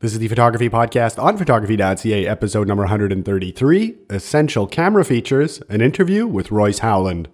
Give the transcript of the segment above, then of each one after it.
This is the Photography Podcast on photography.ca, episode number 133 Essential Camera Features, an interview with Royce Howland.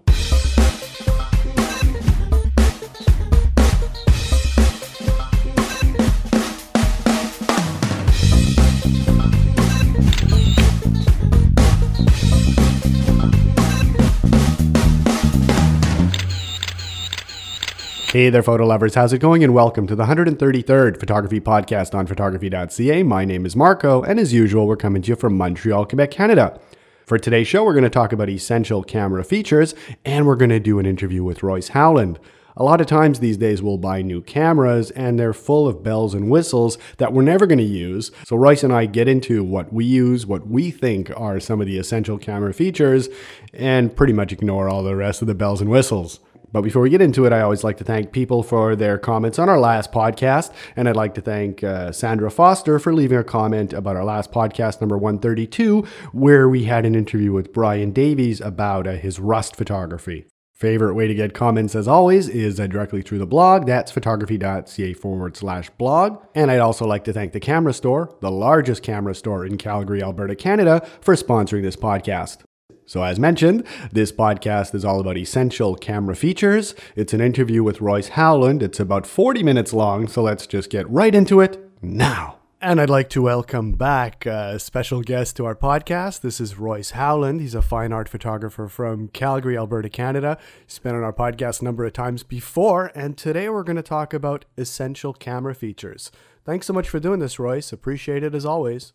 Hey there, photo lovers. How's it going? And welcome to the 133rd Photography Podcast on photography.ca. My name is Marco, and as usual, we're coming to you from Montreal, Quebec, Canada. For today's show, we're going to talk about essential camera features, and we're going to do an interview with Royce Howland. A lot of times these days we'll buy new cameras and they're full of bells and whistles that we're never going to use. So Royce and I get into what we use, what we think are some of the essential camera features, and pretty much ignore all the rest of the bells and whistles. But before we get into it, I always like to thank people for their comments on our last podcast. And I'd like to thank uh, Sandra Foster for leaving a comment about our last podcast, number 132, where we had an interview with Brian Davies about uh, his rust photography. Favorite way to get comments, as always, is uh, directly through the blog. That's photography.ca forward slash blog. And I'd also like to thank the Camera Store, the largest camera store in Calgary, Alberta, Canada, for sponsoring this podcast. So, as mentioned, this podcast is all about essential camera features. It's an interview with Royce Howland. It's about 40 minutes long, so let's just get right into it now. And I'd like to welcome back a special guest to our podcast. This is Royce Howland. He's a fine art photographer from Calgary, Alberta, Canada. He's been on our podcast a number of times before, and today we're going to talk about essential camera features. Thanks so much for doing this, Royce. Appreciate it as always.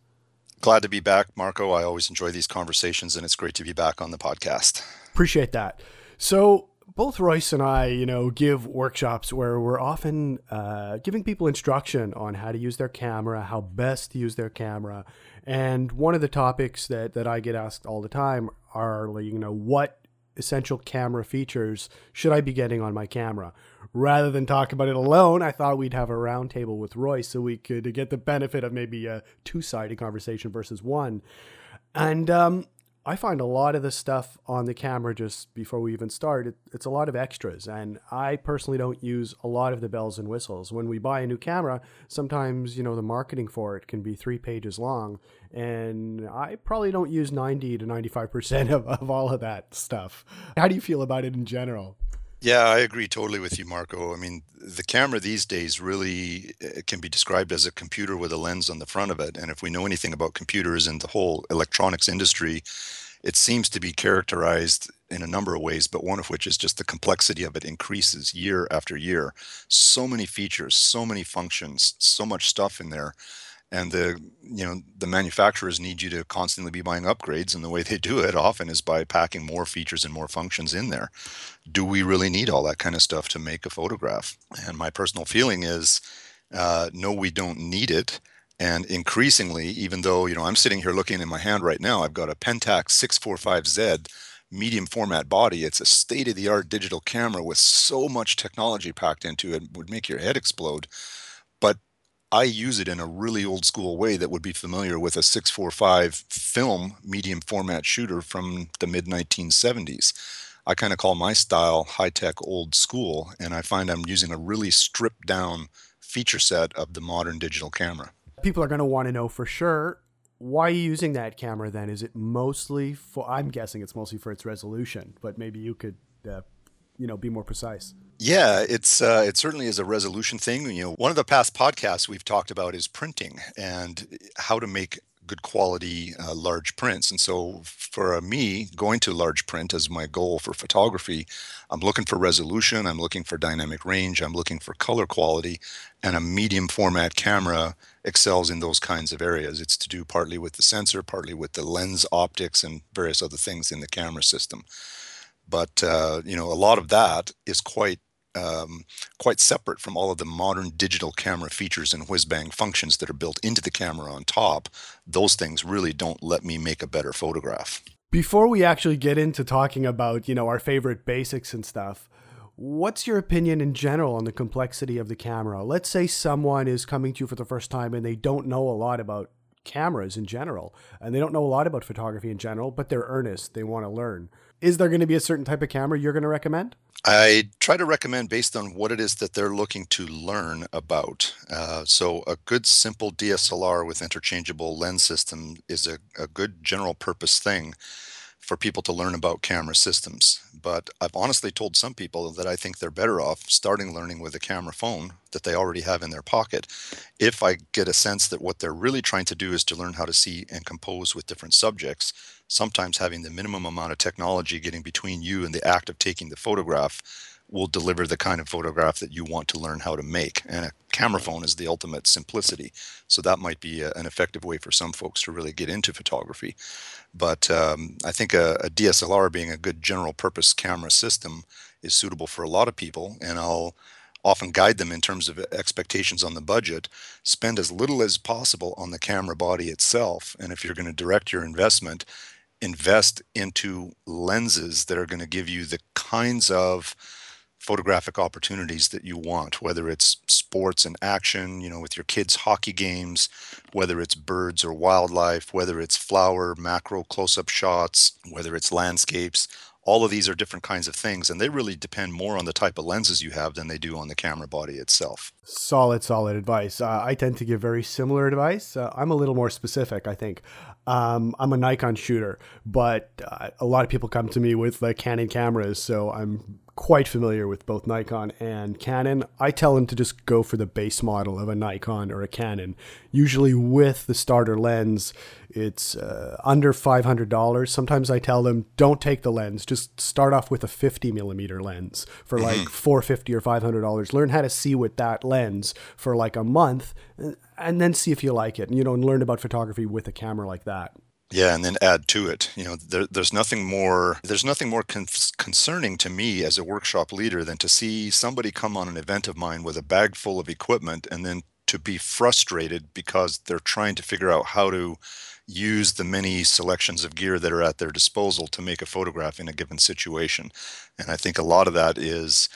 Glad to be back, Marco. I always enjoy these conversations, and it's great to be back on the podcast. Appreciate that. So, both Royce and I, you know, give workshops where we're often uh, giving people instruction on how to use their camera, how best to use their camera. And one of the topics that, that I get asked all the time are, you know, what essential camera features should I be getting on my camera? Rather than talk about it alone, I thought we'd have a roundtable with Royce so we could get the benefit of maybe a two sided conversation versus one. And um, I find a lot of the stuff on the camera just before we even start, it, it's a lot of extras. And I personally don't use a lot of the bells and whistles. When we buy a new camera, sometimes, you know, the marketing for it can be three pages long. And I probably don't use 90 to 95% of, of all of that stuff. How do you feel about it in general? Yeah, I agree totally with you, Marco. I mean, the camera these days really eh, can be described as a computer with a lens on the front of it. And if we know anything about computers and the whole electronics industry, it seems to be characterized in a number of ways, but one of which is just the complexity of it increases year after year. So many features, so many functions, so much stuff in there and the you know the manufacturers need you to constantly be buying upgrades and the way they do it often is by packing more features and more functions in there. Do we really need all that kind of stuff to make a photograph? And my personal feeling is uh, no we don't need it. And increasingly even though you know i'm sitting here looking in my hand right now i've got a pentax 645z medium format body. It's a state of the art digital camera with so much technology packed into it, it would make your head explode. But I use it in a really old school way that would be familiar with a 645 film medium format shooter from the mid 1970s. I kind of call my style high tech old school, and I find I'm using a really stripped down feature set of the modern digital camera. People are going to want to know for sure why are you using that camera then? Is it mostly for, I'm guessing it's mostly for its resolution, but maybe you could, uh, you know, be more precise. Yeah, it's uh, it certainly is a resolution thing. You know, one of the past podcasts we've talked about is printing and how to make good quality uh, large prints. And so for uh, me, going to large print as my goal for photography, I'm looking for resolution, I'm looking for dynamic range, I'm looking for color quality, and a medium format camera excels in those kinds of areas. It's to do partly with the sensor, partly with the lens optics, and various other things in the camera system. But uh, you know, a lot of that is quite um, quite separate from all of the modern digital camera features and whiz bang functions that are built into the camera on top. Those things really don't let me make a better photograph. Before we actually get into talking about, you know, our favorite basics and stuff, what's your opinion in general on the complexity of the camera? Let's say someone is coming to you for the first time and they don't know a lot about cameras in general, and they don't know a lot about photography in general, but they're earnest. They want to learn. Is there going to be a certain type of camera you're going to recommend? I try to recommend based on what it is that they're looking to learn about. Uh, so, a good simple DSLR with interchangeable lens system is a, a good general purpose thing for people to learn about camera systems. But I've honestly told some people that I think they're better off starting learning with a camera phone that they already have in their pocket. If I get a sense that what they're really trying to do is to learn how to see and compose with different subjects, sometimes having the minimum amount of technology getting between you and the act of taking the photograph will deliver the kind of photograph that you want to learn how to make. And a camera phone is the ultimate simplicity. So that might be a, an effective way for some folks to really get into photography. But um, I think a, a, DSLR being a good general purpose camera system is suitable for a lot of people. And I'll often guide them in terms of expectations on the budget. Spend as little as possible on the camera body itself. And if you're going to direct your investment, invest into lenses that are going to give you the kinds of photographic opportunities that you want, whether it's sports and action, you know, with your kids' hockey games, whether it's birds or wildlife, whether it's flower, macro, close up shots, whether it's landscapes. All of these are different kinds of things, and they really depend more on the type of lenses you have than they do on the camera body itself. Solid, solid advice. Uh, I tend to give very similar advice. Uh, I'm a little more specific, I think. Um, I'm a Nikon shooter, but uh, a lot of people come to me with the Canon cameras, so I'm quite familiar with both Nikon and Canon. I tell them to just go for the base model of a Nikon or a Canon. Usually with the starter lens, it's uh, under $500. Sometimes I tell them don't take the lens, just start off with a 50 millimeter lens for like mm-hmm. 450 or $500. Learn how to see with that lens for like a month and then see if you like it you know and learn about photography with a camera like that. Yeah, and then add to it. You know, there, there's nothing more. There's nothing more con- concerning to me as a workshop leader than to see somebody come on an event of mine with a bag full of equipment and then to be frustrated because they're trying to figure out how to use the many selections of gear that are at their disposal to make a photograph in a given situation. And I think a lot of that is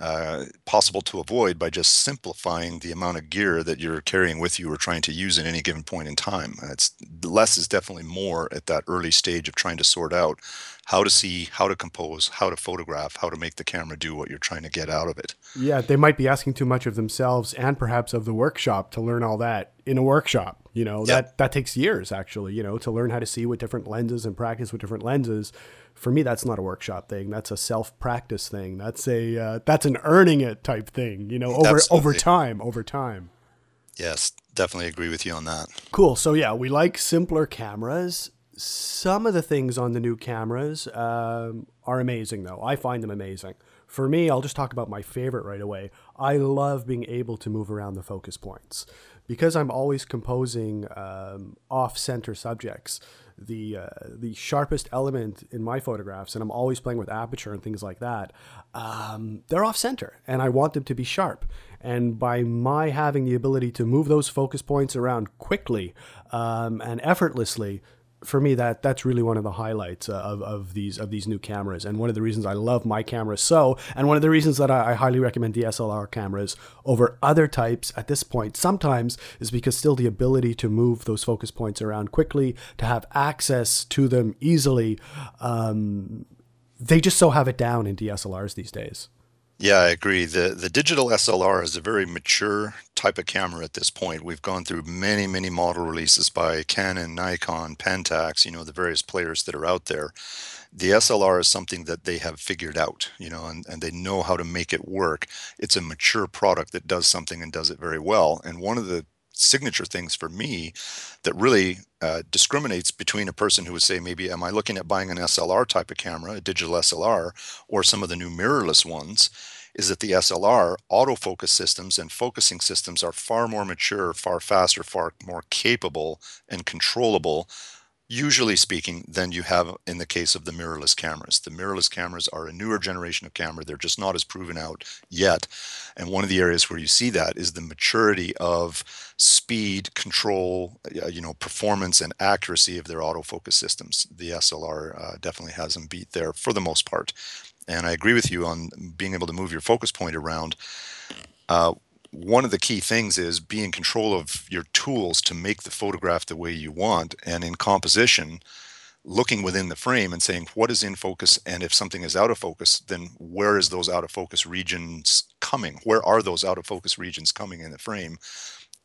uh, possible to avoid by just simplifying the amount of gear that you're carrying with you or trying to use at any given point in time. It's less is definitely more at that early stage of trying to sort out how to see, how to compose, how to photograph, how to make the camera do what you're trying to get out of it. Yeah, they might be asking too much of themselves and perhaps of the workshop to learn all that in a workshop. You know, that that takes years actually, you know, to learn how to see with different lenses and practice with different lenses for me that's not a workshop thing. That's a self practice thing. That's a uh, that's an earning it type thing you know over Absolutely. over time over time. Yes definitely agree with you on that. Cool. So yeah we like simpler cameras. Some of the things on the new cameras um, are amazing though. I find them amazing. For me i'll just talk about my favorite right away. I love being able to move around the focus points. Because i'm always composing um, off center subjects the uh, the sharpest element in my photographs, and I'm always playing with aperture and things like that. Um, they're off center, and I want them to be sharp. And by my having the ability to move those focus points around quickly um, and effortlessly, for me that that's really one of the highlights uh, of, of these of these new cameras. And one of the reasons I love my camera so and one of the reasons that I, I, highly recommend DSLR cameras over other types at this point sometimes is because still the ability to move those focus points around quickly to have access to them easily um, they just so have it down in DSLRs these days yeah, I agree. The the digital SLR is a very mature type of camera at this point. We've gone through many, many model releases by Canon, Nikon, Pentax, you know, the various players that are out there. The SLR is something that they have figured out, you know, and, and they know how to make it work. It's a mature product that does something and does it very well. And one of the signature things for me that really uh, discriminates between a person who would say maybe am i looking at buying an slr type of camera a digital slr or some of the new mirrorless ones? Is that the slr autofocus systems and focusing systems are far more mature far faster far more capable and controllable usually speaking, than you have in the case of the mirrorless cameras. The mirrorless cameras are a newer generation of camera. They're just not as proven out yet. And one of the areas where you see that is the maturity of speed, control, uh, you know, performance and accuracy of their autofocus systems. The SLR uh, definitely has them beat there for the most part. And I agree with you on being able to move your focus point around. Uh, one of the key things is be in control of your tools to make the photograph the way you want. And in composition, looking within the frame and saying what is in focus? And if something is out of focus then where is those out of focus regions coming? Where are those out of focus regions coming in the frame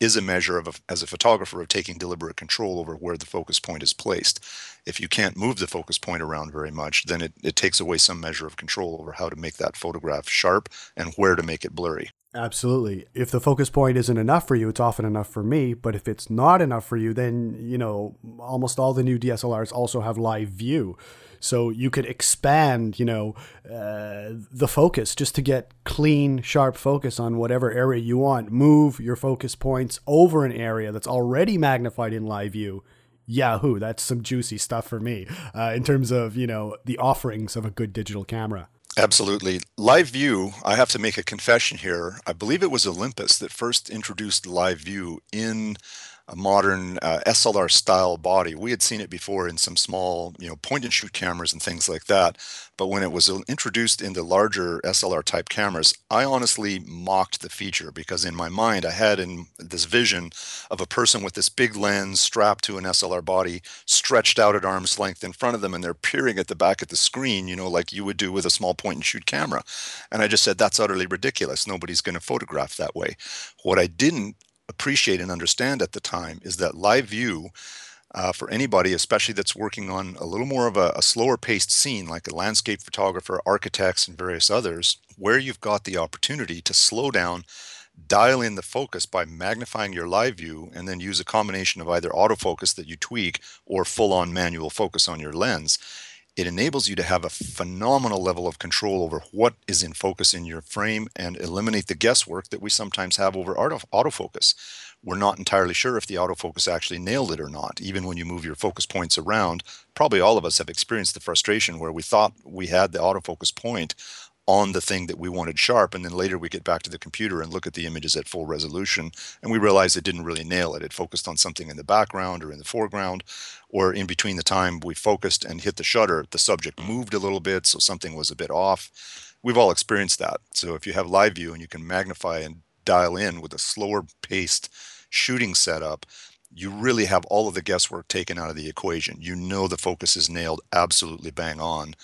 is a measure of a, as a photographer of taking deliberate control over where the focus point is placed. If you can't move the focus point around very much then it, it takes away some measure of control over how to make that photograph sharp and where to make it blurry Absolutely. If the focus point isn't enough for you, it's often enough for me. But if it's not enough for you, then, you know, almost all the new DSLRs also have live view. So you could expand, you know, uh, the focus just to get clean, sharp focus on whatever area you want. Move your focus points over an area that's already magnified in live view. Yahoo! That's some juicy stuff for me uh, in terms of you know the offerings of a good digital camera. Absolutely. Live view, I have to make a confession here. I believe it was Olympus that first introduced live view in a modern uh, SLR style body. We had seen it before in some small, you know, point and shoot cameras and things like that. But when it was introduced into larger SLR type cameras, I honestly mocked the feature because in my mind I had in this vision of a person with this big lens strapped to an SLR body, stretched out at arm's length in front of them, and they're peering at the back of the screen, you know, like you would do with a small point and shoot camera. And I just said, that's utterly ridiculous. Nobody's going to photograph that way. What I didn't appreciate and understand at the time is that live view uh, for anybody, especially that's working on a little more of a, a, slower paced scene, like a landscape photographer, architects, and various others, where you've got the opportunity to slow down, dial in the focus by magnifying your live view, and then use a combination of either autofocus that you tweak or full on manual focus on your lens it enables you to have a phenomenal level of control over what is in focus in your frame and eliminate the guesswork that we sometimes have over auto, autofocus. We're not entirely sure if the autofocus actually nailed it or not, even when you move your focus points around. Probably all of us have experienced the frustration where we thought we had the autofocus point on the thing that we wanted sharp and then later we get back to the computer and look at the images at full resolution and we realize it didn't really nail it. It focused on something in the background or in the foreground or in between the time we focused and hit the shutter the subject mm. moved a little bit so something was a bit off. We've all experienced that. So if you have live view and you can magnify and dial in with a slower paced shooting setup you really have all of the guesswork taken out of the equation. You know the focus is nailed absolutely bang on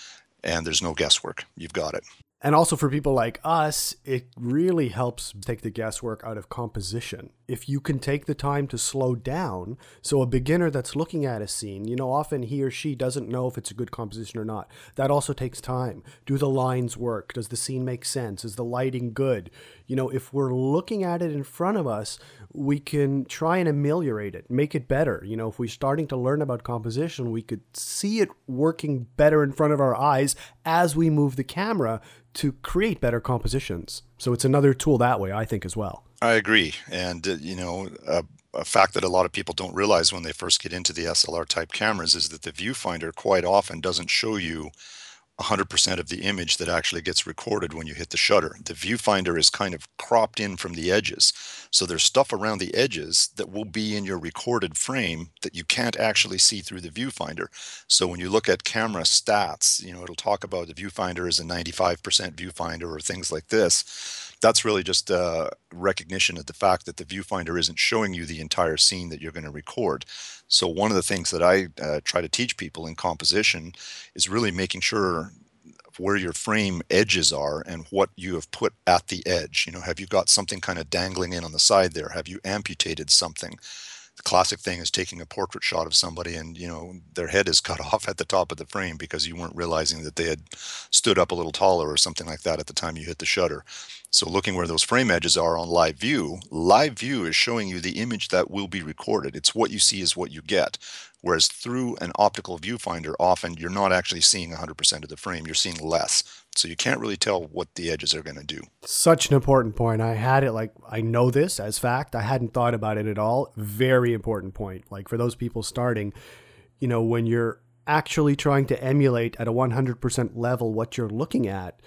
and there's no guesswork. You've got it and also for people like us, it really helps take the guesswork out of composition. If you can take the time to slow down, so a beginner that's looking at a scene, you know, often he or she doesn't know if it's a good composition or not. That also takes time. Do the lines work? Does the scene make sense? Is the lighting good? You know, if we're looking at it in front of us, we can try and ameliorate it, make it better. You know, if we're starting to learn about composition, we could see it working better in front of our eyes as we move the camera to create better compositions. So it's another tool that way, I think, as well. I agree. And, uh, you know, uh, a fact that a lot of people don't realize when they first get into the SLR type cameras is that the viewfinder quite often doesn't show you 100% of the image that actually gets recorded when you hit the shutter. The viewfinder is kind of cropped in from the edges. So there's stuff around the edges that will be in your recorded frame that you can't actually see through the viewfinder. So when you look at camera stats, you know, it'll talk about the viewfinder is a 95% viewfinder or things like this that's really just a recognition of the fact that the viewfinder isn't showing you the entire scene that you're going to record. So one of the things that I uh, try to teach people in composition is really making sure where your frame edges are and what you have put at the edge. You know, have you got something kind of dangling in on the side there? Have you amputated something? Classic thing is taking a portrait shot of somebody and you know their head is cut off at the top of the frame because you weren't realizing that they had stood up a little taller or something like that at the time you hit the shutter. So looking where those frame edges are on live view live view is showing you the image that will be recorded. It's what you see is what you get. Whereas through an optical viewfinder often you're not actually seeing 100% of the frame you're seeing less so you can't really tell what the edges are going to do. Such an important point. I had it like I know this as fact. I hadn't thought about it at all. Very important point. Like for those people starting, you know, when you're actually trying to emulate at a 100% level what you're looking at,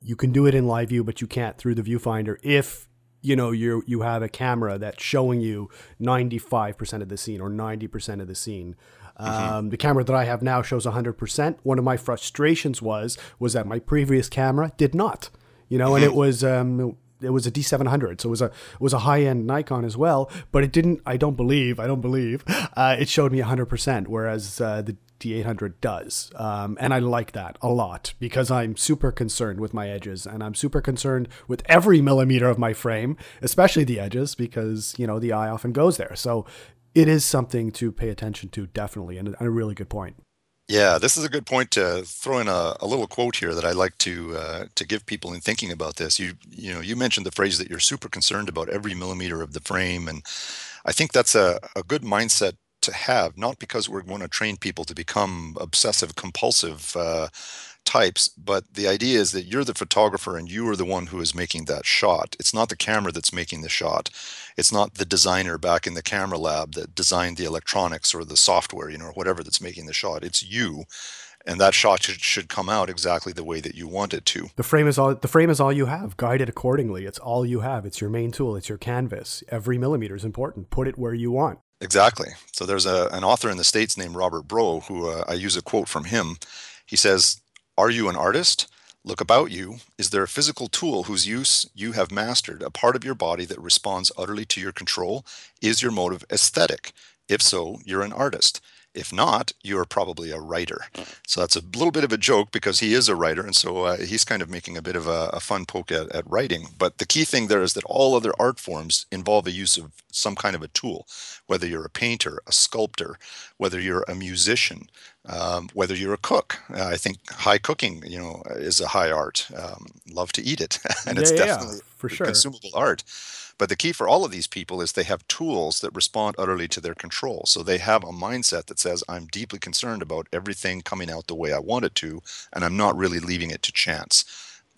you can do it in live view, but you can't through the viewfinder if you know you you have a camera that's showing you 95% of the scene or 90% of the scene Mm-hmm. Um, the camera that I have now shows 100%. One of my frustrations was was that my previous camera did not. You know, and it mm-hmm. was um, it was a D700, so it was a it was a high end Nikon as well. But it didn't. I don't believe. I don't believe uh, it showed me 100 percent, whereas uh, the D800 does. Um, and I like that a lot because I'm super concerned with my edges and I'm super concerned with every millimeter of my frame, especially the edges, because, you know, the eye often goes there. So it is something to pay attention to, definitely, and a really good point. Yeah, this is a good point to throw in a, a little quote here that I like to uh, to give people in thinking about this. You you know you mentioned the phrase that you're super concerned about every millimeter of the frame, and I think that's a, a good mindset to have, not because we want to train people to become obsessive compulsive uh, types, but the idea is that you're the photographer and you are the one who is making that shot. It's not the camera that's making the shot. It's not the designer back in the camera lab that designed the electronics or the software, you know, or whatever that's making the shot. It's you and that shot should, should come out exactly the way that you want it to. The frame is all the frame is all you have. Guide it accordingly. It's all you have. It's your main tool. It's your canvas. Every millimeter is important. Put it where you want. Exactly. So there's a, an author in the States named Robert Brault, who uh, I use a quote from him. He says, Are you an artist? Look about you. Is there a physical tool whose use you have mastered, a part of your body that responds utterly to your control? Is your motive aesthetic? If so, you're an artist. If not, you are probably a writer. So that's a little bit of a joke because he is a writer. And so uh, he's kind of making a bit of a, a fun poke at, at, writing. But the key thing there is that all other art forms involve a use of some kind of a tool, whether you're a painter, a sculptor, whether you're a musician, um, whether you're a cook. Uh, I think high cooking, you know, is a high art. Um, love to eat it. and yeah, it's yeah, definitely yeah, for sure. consumable art. But the key for all of these people is they have tools that respond utterly to their control. So they have a mindset that says, I'm deeply concerned about everything coming out the way I want it to, and I'm not really leaving it to chance.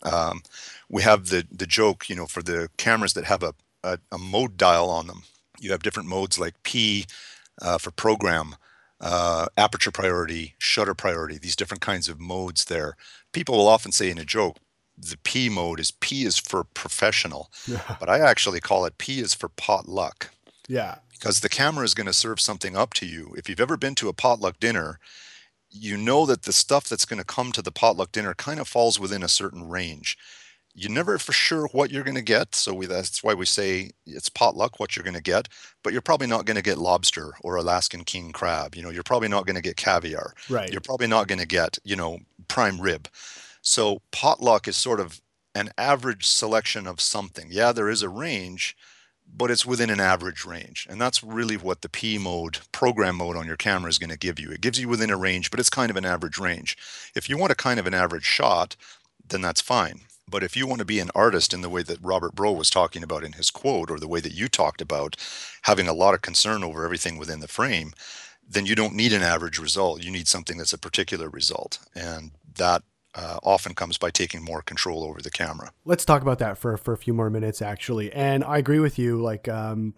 Um, we have the the joke, you know, for the cameras that have a, a, a mode dial on them. You have different modes like P uh, for program, uh, aperture priority, shutter priority, these different kinds of modes there. People will often say in a joke, the P mode is P is for professional, yeah. but I actually call it P is for potluck. Yeah. Because the camera is going to serve something up to you. If you've ever been to a potluck dinner, you know that the stuff that's going to come to the potluck dinner kind of falls within a certain range. You're never for sure what you're going to get. So we, that's why we say it's potluck what you're going to get, but you're probably not going to get lobster or Alaskan king crab. You know, you're probably not going to get caviar. Right. You're probably not going to get, you know, prime rib. So potluck is sort of an average selection of something. Yeah, there is a range, but it's within an average range. And that's really what the P mode, program mode on your camera is going to give you. It gives you within a range, but it's kind of an average range. If you want a kind of an average shot, then that's fine. But if you want to be an artist in the way that Robert Brault was talking about in his quote, or the way that you talked about having a lot of concern over everything within the frame, then you don't need an average result. You need something that's a particular result. And that uh, often comes by taking more control over the camera. Let's talk about that for, for a few more minutes, actually. And I agree with you. Like, um,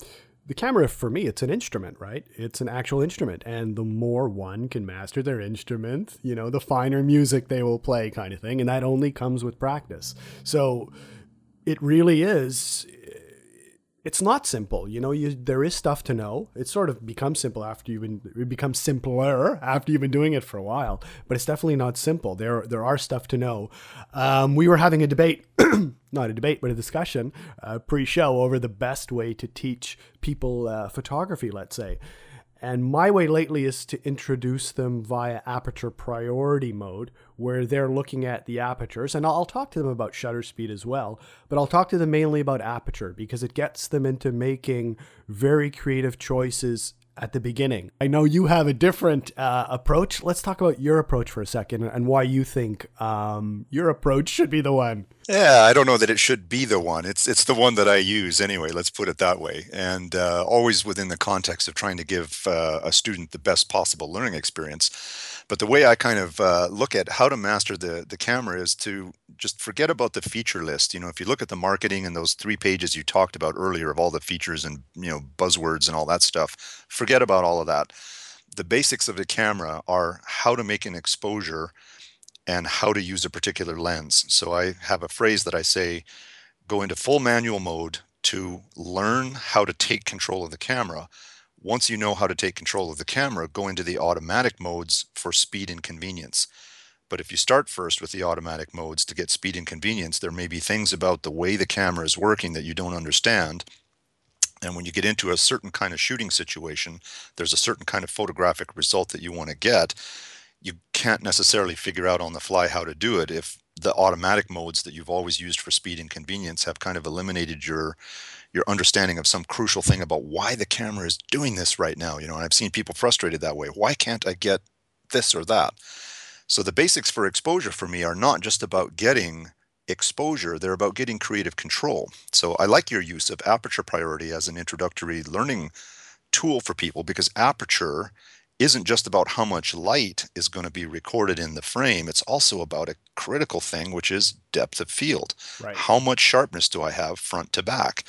the camera, for me, it's an instrument, right? It's an actual instrument. And the more one can master their instrument, you know, the finer music they will play, kind of thing. And that only comes with practice. So it really is it's not simple. You know, you there is stuff to know. It sort of becomes simple after you've been it becomes simpler after you've been doing it for a while. But it's definitely not simple. There there are stuff to know. Um, we were having a debate, not a debate, but a discussion uh, pre-show over the best way to teach people uh, photography. Let's say, and my way lately is to introduce them via aperture priority mode, where they're looking at the apertures. And I'll talk to them about shutter speed as well, but I'll talk to them mainly about aperture because it gets them into making very creative choices at the beginning. I know you have a different uh, approach. Let's talk about your approach for a second and why you think um, your approach should be the one. Yeah, I don't know that it should be the one. It's it's the one that I use anyway. Let's put it that way, and uh, always within the context of trying to give uh, a student the best possible learning experience. But the way I kind of uh, look at how to master the the camera is to just forget about the feature list. You know, if you look at the marketing and those three pages you talked about earlier of all the features and you know buzzwords and all that stuff, forget about all of that. The basics of the camera are how to make an exposure and how to use a particular lens. So I have a phrase that I say go into full manual mode to learn how to take control of the camera. Once you know how to take control of the camera, go into the automatic modes for speed and convenience. But if you start first with the automatic modes to get speed and convenience, there may be things about the way the camera is working that you don't understand. And when you get into a certain kind of shooting situation, there's a certain kind of photographic result that you want to get. You can't necessarily figure out on the fly how to do it if the automatic modes that you've always used for speed and convenience have kind of eliminated your your understanding of some crucial thing about why the camera is doing this right now you know and i've seen people frustrated that way why can't i get this or that so the basics for exposure for me are not just about getting exposure, they're about getting creative control. So I like your use of aperture priority as an introductory learning tool for people because aperture isn't just about how much light is going to be recorded in the frame. It's also about a critical thing, which is depth of field. Right. How much sharpness do I have front to back?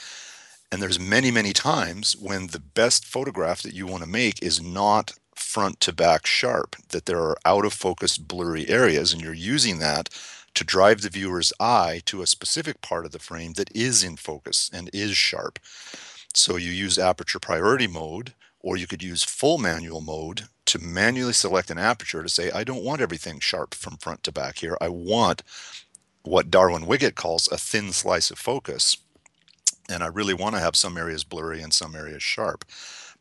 And there's many, many times when the best photograph that you want to make is not front to back sharp, that there are out of focus blurry areas, and you're using that to drive the viewer's eye to a specific part of the frame that is in focus and is sharp. So you use aperture priority mode, or you could use full manual mode to manually select an aperture to say, I don't want everything sharp from front to back here. I want what Darwin Wiggett calls a thin slice of focus. And I really want to have some areas blurry and some areas sharp.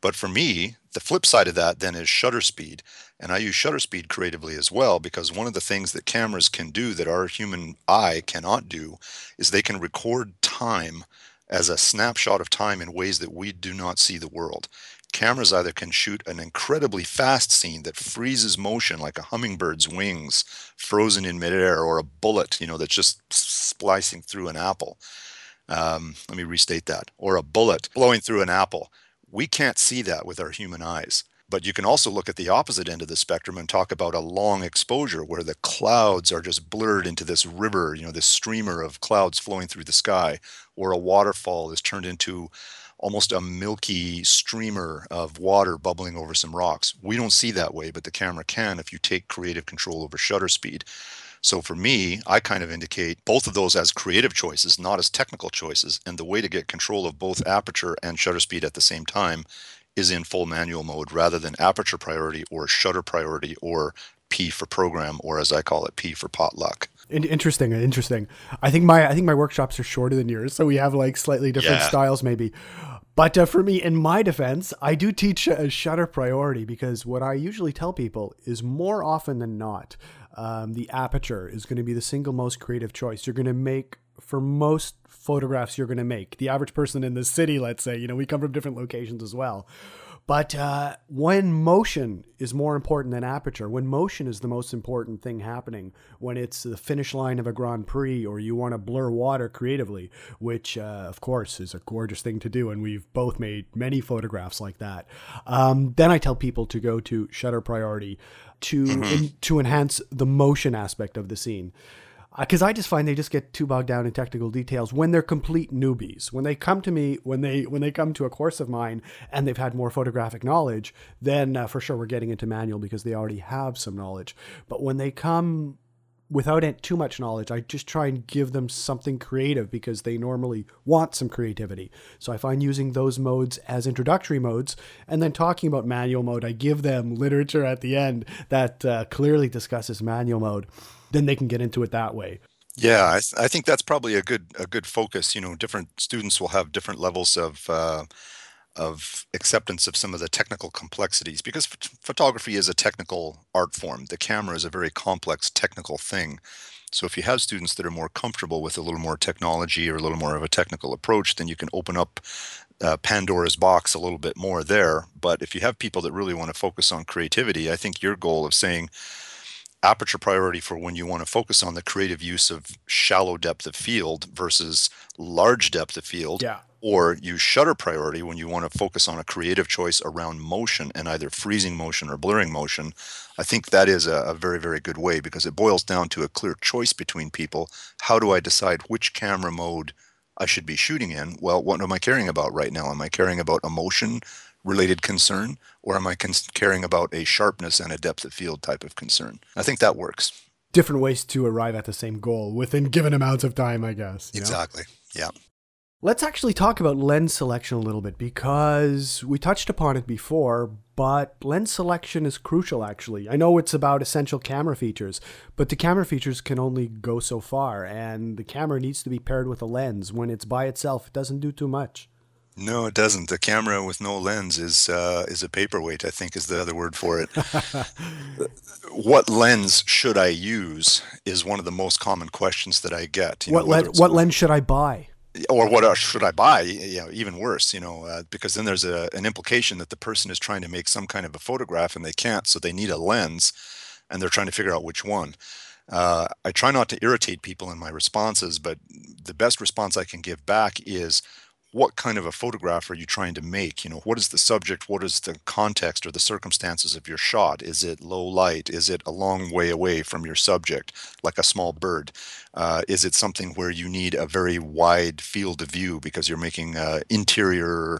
But for me, the flip side of that then is shutter speed. And I use shutter speed creatively as well because one of the things that cameras can do that our human eye cannot do is they can record time as a snapshot of time in ways that we do not see the world. Cameras either can shoot an incredibly fast scene that freezes motion like a hummingbird's wings frozen in midair or a bullet, you know, that's just splicing through an apple. Um, let me restate that. Or a bullet blowing through an apple we can't see that with our human eyes. But you can also look at the opposite end of the spectrum and talk about a long exposure where the clouds are just blurred into this river, you know, this streamer of clouds flowing through the sky, or a waterfall is turned into almost a milky streamer of water bubbling over some rocks. We don't see that way, but the camera can if you take creative control over shutter speed. So for me, I kind of indicate both of those as creative choices, not as technical choices. And the way to get control of both aperture and shutter speed at the same time is in full manual mode rather than aperture priority or shutter priority or P for program or as I call it P for potluck. Interesting, interesting. I think my I think my workshops are shorter than yours, so we have like slightly different yeah. styles maybe. But uh, for me, in my defense, I do teach a shutter priority because what I usually tell people is more often than not, um, the aperture is going to be the single most creative choice you're going to make for most photographs you're going to make. The average person in the city, let's say, you know, we come from different locations as well. But uh, when motion is more important than aperture, when motion is the most important thing happening, when it's the finish line of a Grand Prix or you want to blur water creatively, which uh, of course is a gorgeous thing to do, and we've both made many photographs like that, um, then I tell people to go to shutter priority to mm-hmm. in, to enhance the motion aspect of the scene because uh, I just find they just get too bogged down in technical details when they're complete newbies. When they come to me, when they when they come to a course of mine and they've had more photographic knowledge, then uh, for sure we're getting into manual because they already have some knowledge. But when they come without too much knowledge, I just try and give them something creative because they normally want some creativity. So I find using those modes as introductory modes and then talking about manual mode, I give them literature at the end that uh, clearly discusses manual mode. Then they can get into it that way. Yeah, I, th- I think that's probably a good a good focus. You know, different students will have different levels of uh, of acceptance of some of the technical complexities because photography is a technical art form. The camera is a very complex technical thing. So if you have students that are more comfortable with a little more technology or a little more of a technical approach, then you can open up uh, Pandora's box a little bit more there. But if you have people that really want to focus on creativity, I think your goal of saying aperture priority for when you want to focus on the creative use of shallow depth of field versus large depth of field yeah or use shutter priority when you want to focus on a creative choice around motion and either freezing motion or blurring motion. I think that is a, a, very, very good way because it boils down to a clear choice between people. How do I decide which camera mode I should be shooting in? Well, what am I caring about right now? Am I caring about a motion related concern or am I caring about a sharpness and a depth of field type of concern? I think that works. Different ways to arrive at the same goal within given amounts of time, I guess. Exactly. Know? Yeah. Let's actually talk about lens selection a little bit because we touched upon it before, but lens selection is crucial actually. I know it's about essential camera features, but the camera features can only go so far, and the camera needs to be paired with a lens. When it's by itself, it doesn't do too much. No, it doesn't. The camera with no lens is uh, is a paperweight. I think is the other word for it. what lens should I use is one of the most common questions that I get. You what, know, le- what lens should I buy? or what should I buy? You know, even worse, you know, uh, because then there's a, an implication that the person is trying to make some kind of a photograph and they can't, so they need a lens, and they're trying to figure out which one. Uh, I try not to irritate people in my responses, but the best response I can give back is what kind of a photograph are you trying to make? You know, what is the subject? What is the context or the circumstances of your shot? Is it low light? Is it a long way away from your subject, like a small bird? Uh, is it something where you need a very wide field of view because you're making uh, interior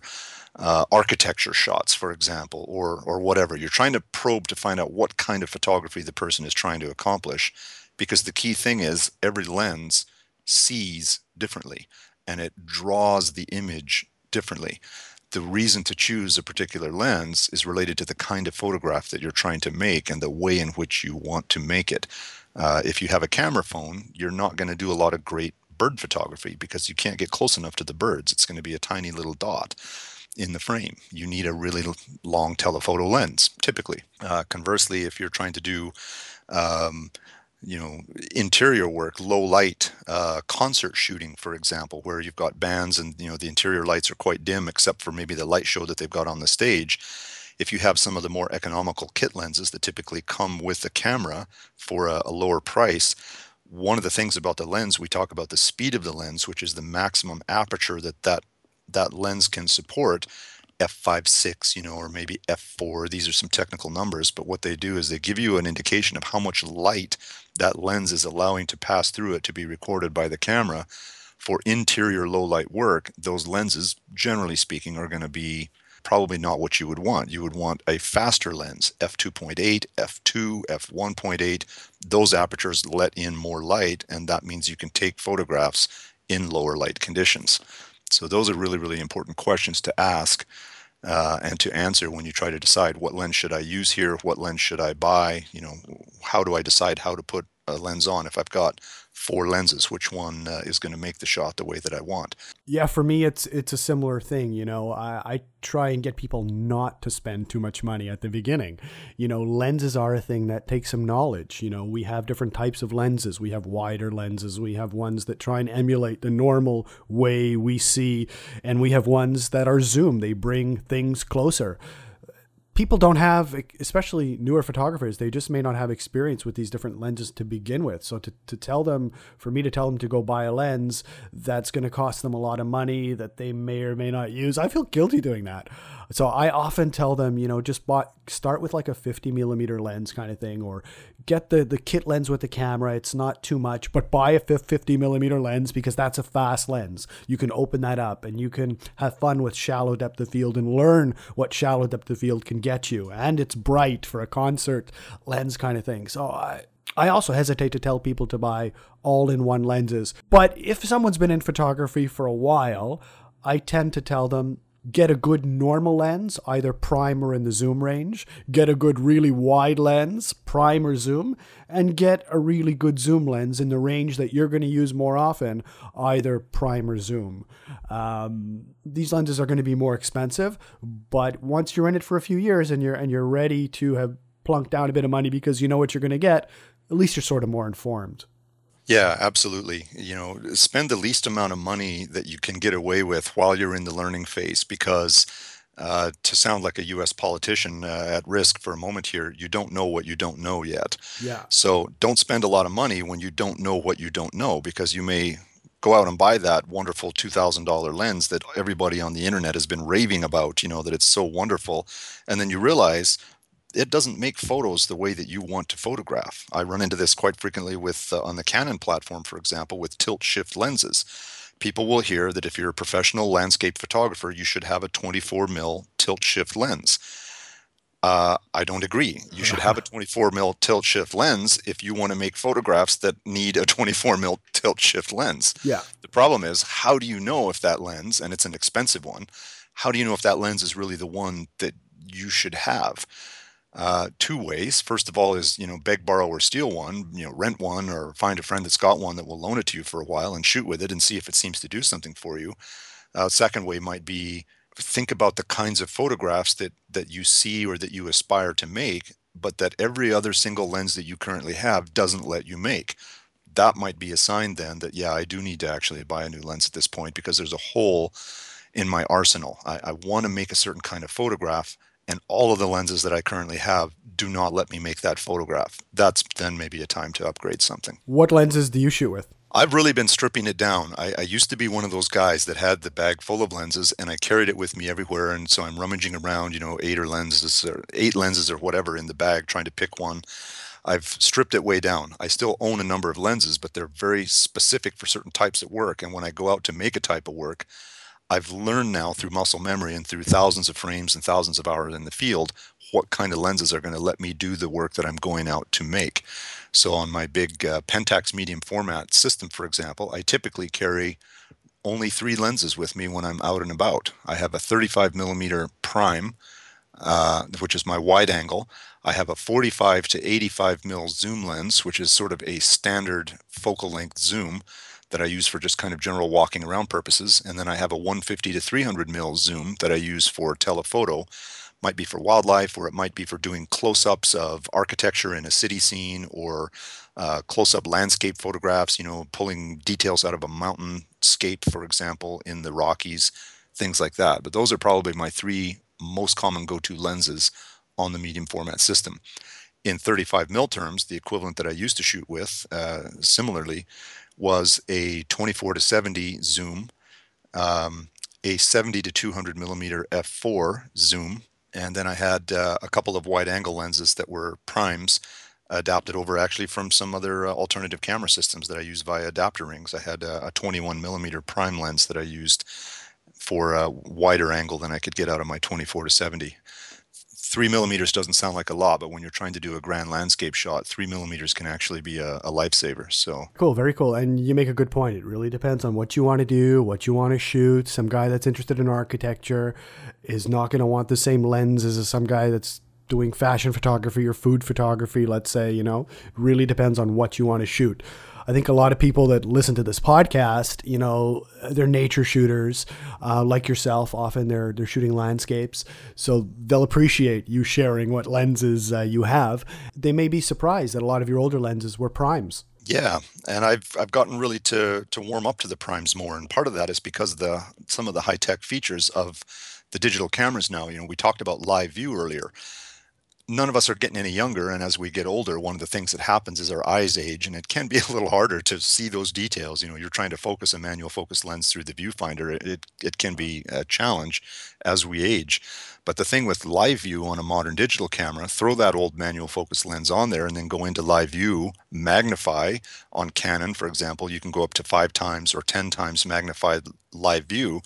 uh, architecture shots, for example, or or whatever? You're trying to probe to find out what kind of photography the person is trying to accomplish, because the key thing is every lens sees differently and it draws the image differently. The reason to choose a particular lens is related to the kind of photograph that you're trying to make and the way in which you want to make it. Uh, if you have a camera phone, you're not going to do a lot of great bird photography because you can't get close enough to the birds. It's going to be a tiny little dot in the frame. You need a really long telephoto lens, typically. Uh, conversely, if you're trying to do um, you know interior work low light uh, concert shooting for example where you've got bands and you know the interior lights are quite dim except for maybe the light show that they've got on the stage. If you have some of the more economical kit lenses that typically come with the camera for a, a lower price one of the things about the lens we talk about the speed of the lens which is the maximum aperture that that that lens can support f5.6, you know, or maybe f4. These are some technical numbers, but what they do is they give you an indication of how much light that lens is allowing to pass through it to be recorded by the camera. For interior low light work, those lenses, generally speaking, are going to be probably not what you would want. You would want a faster lens, f2.8, f2, f1.8. Those apertures let in more light, and that means you can take photographs in lower light conditions. So those are really, really important questions to ask uh, and to answer when you try to decide what lens should I use here, what lens should I buy, you know, how do I decide how to put a lens on? If I've got four lenses which one uh, is going to make the shot the way that i want. Yeah for me it's it's a similar thing you know I, I try and get people not to spend too much money at the beginning. You know lenses are a thing that takes some knowledge you know we have different types of lenses. We have wider lenses we have ones that try and emulate the normal way we see and we have ones that are zoom they bring things closer people don't have, especially newer photographers, they just may not have experience with these different lenses to begin with. So to, to tell them, for me to tell them to go buy a lens that's going to cost them a lot of money that they may or may not use, I feel guilty doing that. So I often tell them, you know, just bought, start with like a 50 millimeter lens kind of thing, or get the, the kit lens with the camera. It's not too much, but buy a 50 millimeter lens because that's a fast lens. You can open that up and you can have fun with shallow depth of field and learn what shallow depth of field can get you. And it's bright for a concert lens kind of thing. So I, I also hesitate to tell people to buy all in one lenses. But if someone's been in photography for a while, I tend to tell them get a good normal lens, either prime or in the zoom range, get a good really wide lens, prime or zoom, and get a really good zoom lens in the range that you're going to use more often, either prime or zoom. Um, these lenses are going to be more expensive, but once you're in it for a few years and you're and you're ready to have plunked down a bit of money because you know what you're going to get, at least you're sort of more informed. Yeah, absolutely. You know, spend the least amount of money that you can get away with while you're in the learning phase because uh, to sound like a U.S. politician uh, at risk for a moment here, you don't know what you don't know yet. Yeah. So don't spend a lot of money when you don't know what you don't know because you may go out and buy that wonderful $2,000 lens that everybody on the internet has been raving about, you know, that it's so wonderful. And then you realize, it doesn't make photos the way that you want to photograph. I run into this quite frequently with uh, on the Canon platform, for example, with tilt shift lenses. People will hear that if you're a professional landscape photographer, you should have a 24 mil tilt shift lens. Uh, I don't agree. You should have a 24 mil tilt shift lens if you want to make photographs that need a 24 mil tilt shift lens. Yeah. The problem is, how do you know if that lens, and it's an expensive one, how do you know if that lens is really the one that you should have? Uh, two ways. First of all, is you know beg, borrow, or steal one. You know, rent one or find a friend that's got one that will loan it to you for a while and shoot with it and see if it seems to do something for you. Uh, second way might be think about the kinds of photographs that that you see or that you aspire to make, but that every other single lens that you currently have doesn't let you make. That might be a sign then that yeah, I do need to actually buy a new lens at this point because there's a hole in my arsenal. I, I want to make a certain kind of photograph, and all of the lenses that I currently have do not let me make that photograph. That's then maybe a time to upgrade something. What lenses do you shoot with? I've really been stripping it down. I, I, used to be one of those guys that had the bag full of lenses and I carried it with me everywhere. And so I'm rummaging around, you know, eight or lenses or eight lenses or whatever in the bag trying to pick one. I've stripped it way down. I still own a number of lenses, but they're very specific for certain types of work. And when I go out to make a type of work, I've learned now through muscle memory and through thousands of frames and thousands of hours in the field what kind of lenses are going to let me do the work that I'm going out to make. So on my big uh, Pentax medium format system, for example, I typically carry only three lenses with me when I'm out and about. I have a 35 millimeter prime, uh, which is my wide angle. I have a 45 to 85 mil zoom lens, which is sort of a standard focal length zoom that I use for just kind of general walking around purposes. And then I have a 150 to 300 mil zoom that I use for telephoto might be for wildlife or it might be for doing close-ups of architecture in a city scene or uh, close-up landscape photographs you know pulling details out of a mountainscape for example in the rockies things like that but those are probably my three most common go-to lenses on the medium format system in 35 mil terms the equivalent that i used to shoot with uh, similarly was a 24 to 70 zoom um, a 70 to 200 millimeter f4 zoom and then I had uh, a couple of wide angle lenses that were primes adapted over actually from some other uh, alternative camera systems that I use via adapter rings. I had a, a 21 millimeter prime lens that I used for a wider angle than I could get out of my 24 to 70 three millimeters doesn't sound like a lot, but when you're trying to do a grand landscape shot, three millimeters can actually be a, a lifesaver. So cool, very cool. And you make a good point. It really depends on what you want to do, what you want to shoot. Some guy that's interested in architecture is not going to want the same lens as some guy that's doing fashion photography or food photography, let's say, you know, really depends on what you want to shoot. I think a lot of people that listen to this podcast, you know, they're nature shooters, uh, like yourself. Often they're they're shooting landscapes, so they'll appreciate you sharing what lenses uh, you have. They may be surprised that a lot of your older lenses were primes. Yeah, and I've I've gotten really to to warm up to the primes more, and part of that is because of the some of the high tech features of the digital cameras now. You know, we talked about live view earlier none of us are getting any younger and as we get older one of the things that happens is our eyes age and it can be a little harder to see those details. You know you're trying to focus a manual focus lens through the viewfinder it, it, can be a challenge as we age. But the thing with live view on a modern digital camera throw that old manual focus lens on there and then go into live view magnify on canon for example you can go up to five times or ten times magnified live view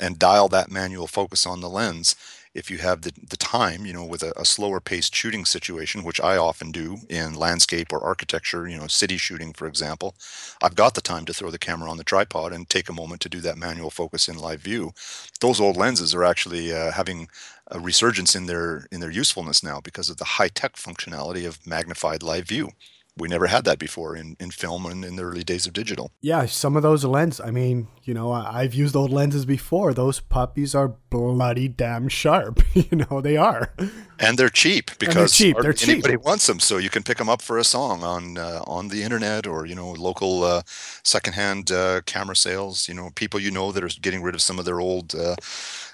and dial that manual focus on the lens if you have the, the time, you know, with a, a, slower paced shooting situation, which I often do in landscape or architecture, you know, city shooting, for example, I've got the time to throw the camera on the tripod and take a moment to do that manual focus in live view. Those old lenses are actually uh, having a resurgence in their in their usefulness now because of the high tech functionality of magnified live view we never had that before in, in film and in the early days of digital. Yeah, some of those lenses, I mean, you know, I've used old lenses before. Those puppies are bloody damn sharp. you know, they are. And they're cheap because they're cheap. They're cheap. anybody wants them. So you can pick them up for a song on uh, on the internet or, you know, local uh, secondhand uh, camera sales. You know, people you know that are getting rid of some of their old uh,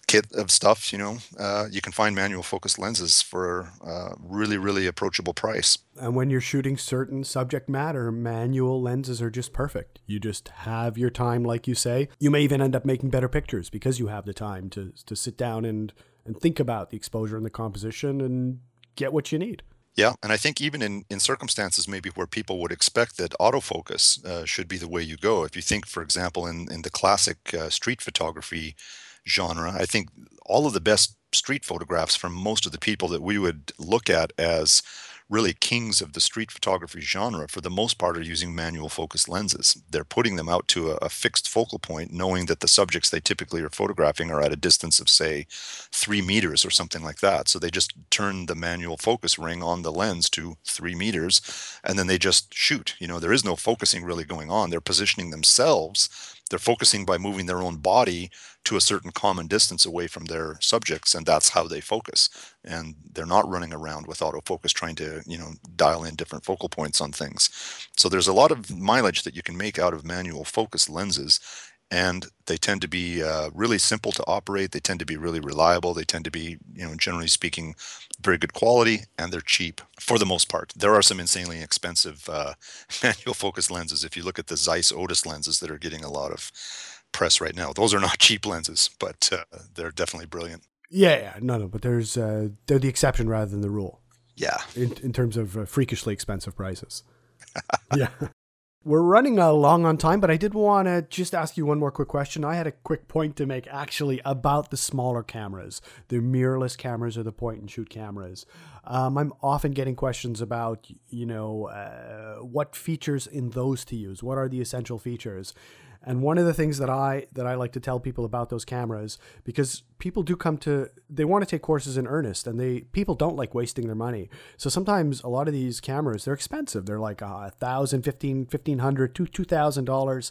kit of stuff, you know, uh, you can find manual focus lenses for a really, really approachable price. And when you're shooting certain subject matter, manual lenses are just perfect. You just have your time, like you say. You may even end up making better pictures because you have the time to, to sit down and, and think about the exposure and the composition and get what you need. Yeah, and I think even in, in circumstances maybe where people would expect that autofocus uh, should be the way you go. If you think, for example, in, in the classic uh, street photography genre. I think all of the best street photographs from most of the people that we would look at as really kings of the street photography genre for the most part are using manual focus lenses. They're putting them out to a, a, fixed focal point knowing that the subjects they typically are photographing are at a distance of say three meters or something like that. So they just turn the manual focus ring on the lens to three meters and then they just shoot. You know there is no focusing really going on. They're positioning themselves they're focusing by moving their own body to a certain common distance away from their subjects and that's how they focus. And they're not running around with autofocus trying to you know dial in different focal points on things. So there's a lot of mileage that you can make out of manual focus lenses and they tend to be uh, really simple to operate. They tend to be really reliable. They tend to be, you know, generally speaking, very good quality, and they're cheap for the most part. There are some insanely expensive uh, manual focus lenses. If you look at the Zeiss Otus lenses that are getting a lot of press right now, those are not cheap lenses, but uh, they're definitely brilliant. Yeah, yeah, no, no, but there's uh, they're the exception rather than the rule. Yeah, in, in terms of uh, freakishly expensive prices. yeah. We're running along on time, but I did want to just ask you one more quick question. I had a quick point to make actually about the smaller cameras, the mirrorless cameras or the point and shoot cameras. Um, I'm often getting questions about, you know, uh, what features in those to use. What are the essential features? And one of the things that I that I like to tell people about those cameras because people do come to they want to take courses in earnest and they people don't like wasting their money. So sometimes a lot of these cameras they're expensive. They're like uh, a thousand, fifteen, fifteen hundred, two two thousand dollars.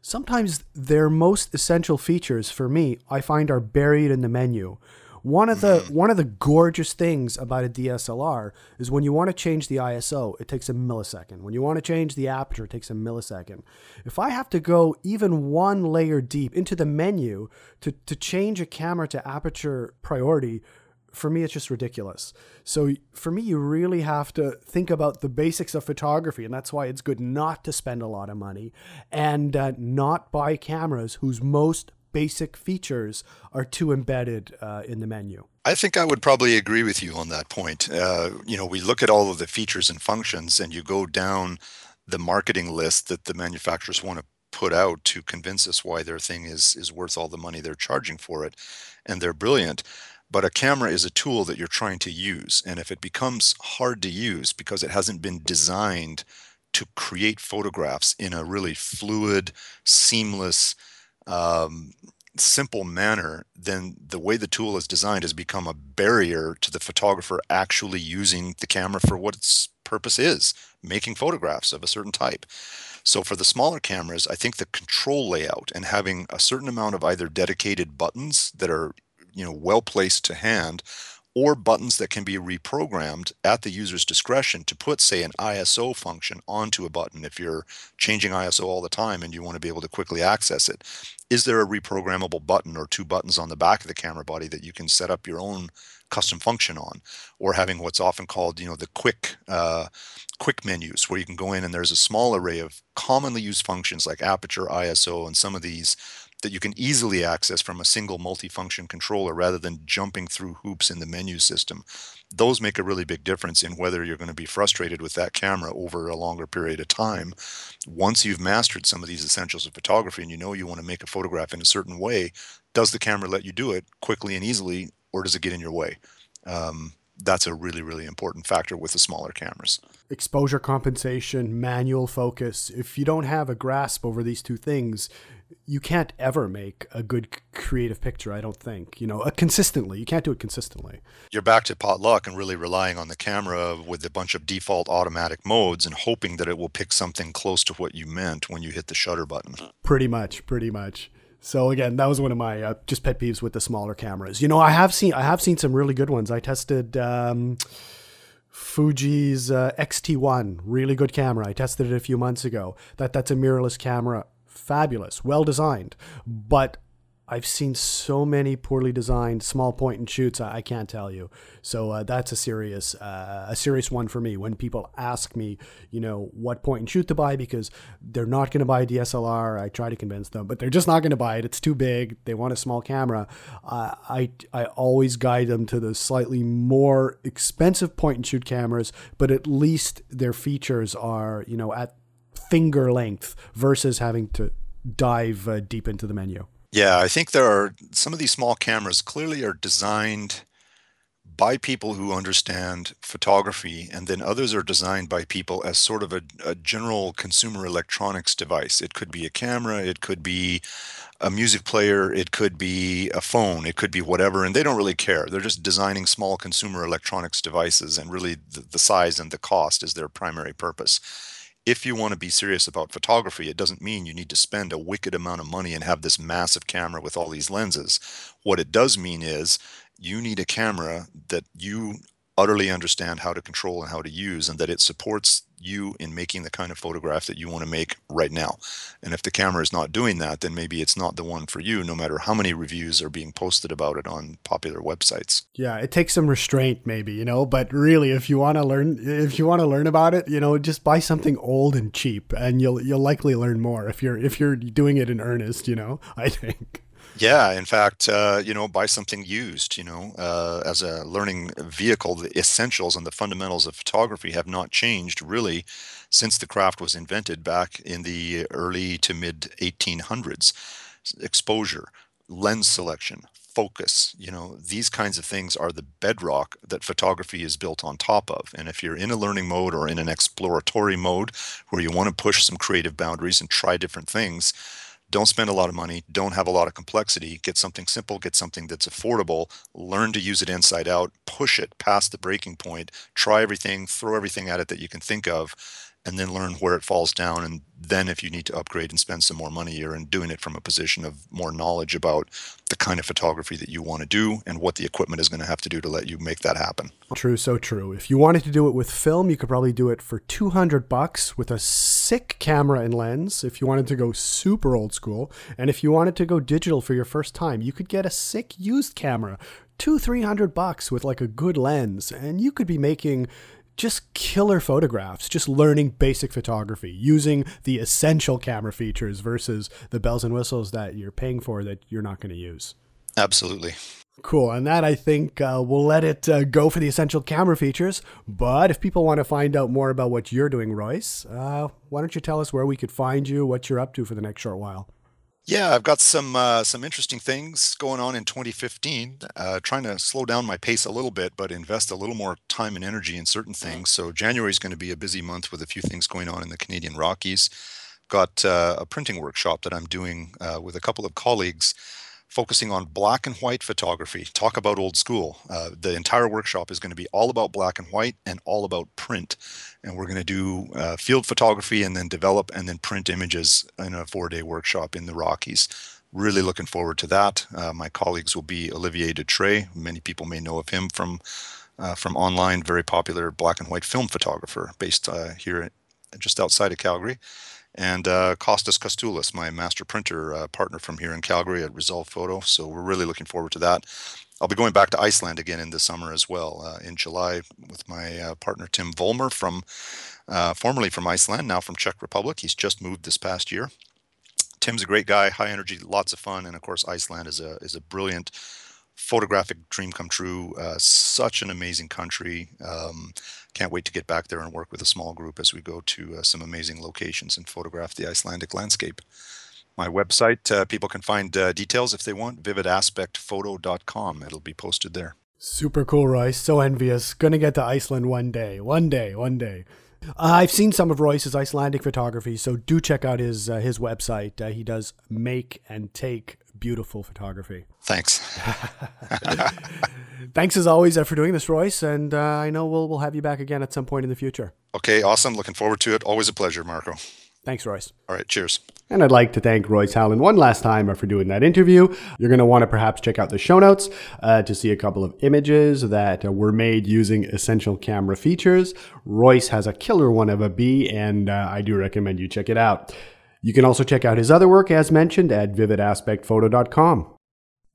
Sometimes their most essential features for me I find are buried in the menu. One of the one of the gorgeous things about a DSLR is when you want to change the ISO, it takes a millisecond. When you want to change the aperture, it takes a millisecond. If I have to go even one layer deep into the menu to, to change a camera to aperture priority, for me, it's just ridiculous. So for me, you really have to think about the basics of photography, and that's why it's good not to spend a lot of money and uh, not buy cameras whose most basic features are too embedded uh, in the menu. I think I would probably agree with you on that point. Uh, you know, we look at all of the features and functions, and you go down the marketing list that the manufacturers want to put out to convince us why their thing is is worth all the money they're charging for it, and they're brilliant. But a camera is a tool that you're trying to use, and if it becomes hard to use because it hasn't been designed to create photographs in a really fluid, seamless, um, simple manner, then the way the tool is designed has become a barrier to the photographer actually using the camera for what its purpose is making photographs of a certain type. So for the smaller cameras, I think the control layout and having a certain amount of either dedicated buttons that are you know well placed to hand or buttons that can be reprogrammed at the user's discretion to put, say, an ISO function onto a button if you're changing ISO all the time and you want to be able to quickly access it. Is there a reprogrammable button or two buttons on the back of the camera body that you can set up your own custom function on, or having what's often called, you know, the quick uh, quick menus where you can go in and there's a small array of commonly used functions like aperture, ISO, and some of these that you can easily access from a single multifunction controller rather than jumping through hoops in the menu system. Those make a really big difference in whether you're going to be frustrated with that camera over a longer period of time. Once you've mastered some of these essentials of photography and you know you want to make a photograph in a certain way, does the camera let you do it quickly and easily, or does it get in your way? Um, that's a really really important factor with the smaller cameras exposure compensation manual focus if you don't have a grasp over these two things you can't ever make a good creative picture i don't think you know uh, consistently you can't do it consistently you're back to potluck and really relying on the camera with a bunch of default automatic modes and hoping that it will pick something close to what you meant when you hit the shutter button pretty much pretty much so again, that was one of my uh, just pet peeves with the smaller cameras. You know, I have seen I have seen some really good ones. I tested um, Fuji's uh, X-T1, really good camera. I tested it a few months ago. That that's a mirrorless camera, fabulous, well designed, but I've seen so many poorly designed small point and shoots. I, can't tell you. So uh, that's a serious, uh, a serious one for me. When people ask me, you know, what point and shoot to buy because they're not going to buy a DSLR, I try to convince them, but they're just not going to buy it. It's too big. They want a small camera. Uh, I I always guide them to the slightly more expensive point and shoot cameras, but at least their features are, you know, at finger length versus having to dive uh, deep into the menu. Yeah, I think there are some of these small cameras clearly are designed by people who understand photography, and then others are designed by people as sort of a, a general consumer electronics device. It could be a camera, it could be a music player, it could be a phone, it could be whatever, and they don't really care. They're just designing small consumer electronics devices, and really the, the size and the cost is their primary purpose. If you want to be serious about photography, it doesn't mean you need to spend a wicked amount of money and have this massive camera with all these lenses. What it does mean is you need a camera that you utterly understand how to control and how to use, and that it supports you in making the kind of photograph that you want to make right now. And if the camera is not doing that, then maybe it's not the one for you, no matter how many reviews are being posted about it on popular websites. Yeah, it takes some restraint maybe, you know, but really if you want to learn if you want to learn about it, you know, just buy something old and cheap and you'll you'll likely learn more if you're if you're doing it in earnest, you know, I think. Yeah, in fact, uh, you know, buy something used. You know, uh, as a learning vehicle, the essentials and the fundamentals of photography have not changed really since the craft was invented back in the early to mid 1800s. Exposure, lens selection, focus, you know, these kinds of things are the bedrock that photography is built on top of. And if you're in a learning mode or in an exploratory mode where you want to push some creative boundaries and try different things, don't spend a lot of money, don't have a lot of complexity, get something simple, get something that's affordable, learn to use it inside out, push it past the breaking point, try everything, throw everything at it that you can think of, and then learn where it falls down. And then, if you need to upgrade and spend some more money, you're in doing it from a position of more knowledge about the kind of photography that you want to do and what the equipment is going to have to do to let you make that happen. True, so true. If you wanted to do it with film, you could probably do it for 200 bucks with a sick camera and lens if you wanted to go super old school. And if you wanted to go digital for your first time, you could get a sick used camera two, three hundred bucks with like a good lens, and you could be making just killer photographs, just learning basic photography, using the essential camera features versus the bells and whistles that you're paying for that you're not going to use. Absolutely. Cool. And that I think uh, we'll let it uh, go for the essential camera features. But if people want to find out more about what you're doing, Royce, uh, why don't you tell us where we could find you, what you're up to for the next short while? Yeah, I've got some uh, some interesting things going on in 2015. Uh, trying to slow down my pace a little bit, but invest a little more time and energy in certain things. So January is going to be a busy month with a few things going on in the Canadian Rockies. Got uh, a printing workshop that I'm doing uh, with a couple of colleagues focusing on black and white photography. Talk about old school. Uh, the entire workshop is going to be all about black and white and all about print. And we're going to do uh, field photography and then develop and then print images in a four day workshop in the Rockies. Really looking forward to that. Uh, my colleagues will be Olivier Du Tré. Many people may know of him from uh, from online, very popular black and white film photographer based uh, here just outside of Calgary and uh, Costas Kostoulis, my master printer uh, partner from here in Calgary at Resolve Photo. So we're really looking forward to that. I'll be going back to Iceland again in the summer as well uh, in July with my uh, partner Tim Vollmer from uh, formerly from Iceland, now from Czech Republic. He's just moved this past year. Tim's a great guy, high energy, lots of fun, and of course Iceland is a is a brilliant photographic dream come true. Uh, such an amazing country. Um, can't wait to get back there and work with a small group as we go to uh, some amazing locations and photograph the Icelandic landscape. My website, uh, people can find uh, details if they want, vividaspectphoto.com. It'll be posted there. Super cool, Royce. So envious. Gonna get to Iceland one day. One day. One day. Uh, I've seen some of Royce's Icelandic photography, so do check out his uh, his website. Uh, he does make and take beautiful photography. Thanks. Thanks as always uh, for doing this, Royce, and uh, I know we'll we'll have you back again at some point in the future. Okay, awesome. Looking forward to it. Always a pleasure, Marco. Thanks, Royce. All right, cheers. And I'd like to thank Royce Howland one last time for doing that interview. You're going to want to perhaps check out the show notes uh, to see a couple of images that uh, were made using essential camera features. Royce has a killer one of a bee, and uh, I do recommend you check it out. You can also check out his other work, as mentioned, at vividaspectphoto.com.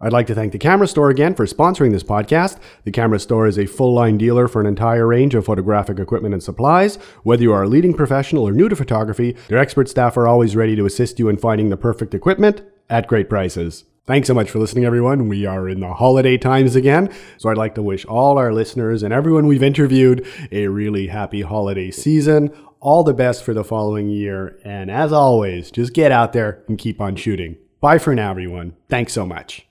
I'd like to thank the Camera Store again for sponsoring this podcast. The Camera Store is a full line dealer for an entire range of photographic equipment and supplies. Whether you are a leading professional or new to photography, their expert staff are always ready to assist you in finding the perfect equipment at great prices. Thanks so much for listening, everyone. We are in the holiday times again, so I'd like to wish all our listeners and everyone we've interviewed a really happy holiday season. All the best for the following year, and as always, just get out there and keep on shooting. Bye for now, everyone. Thanks so much.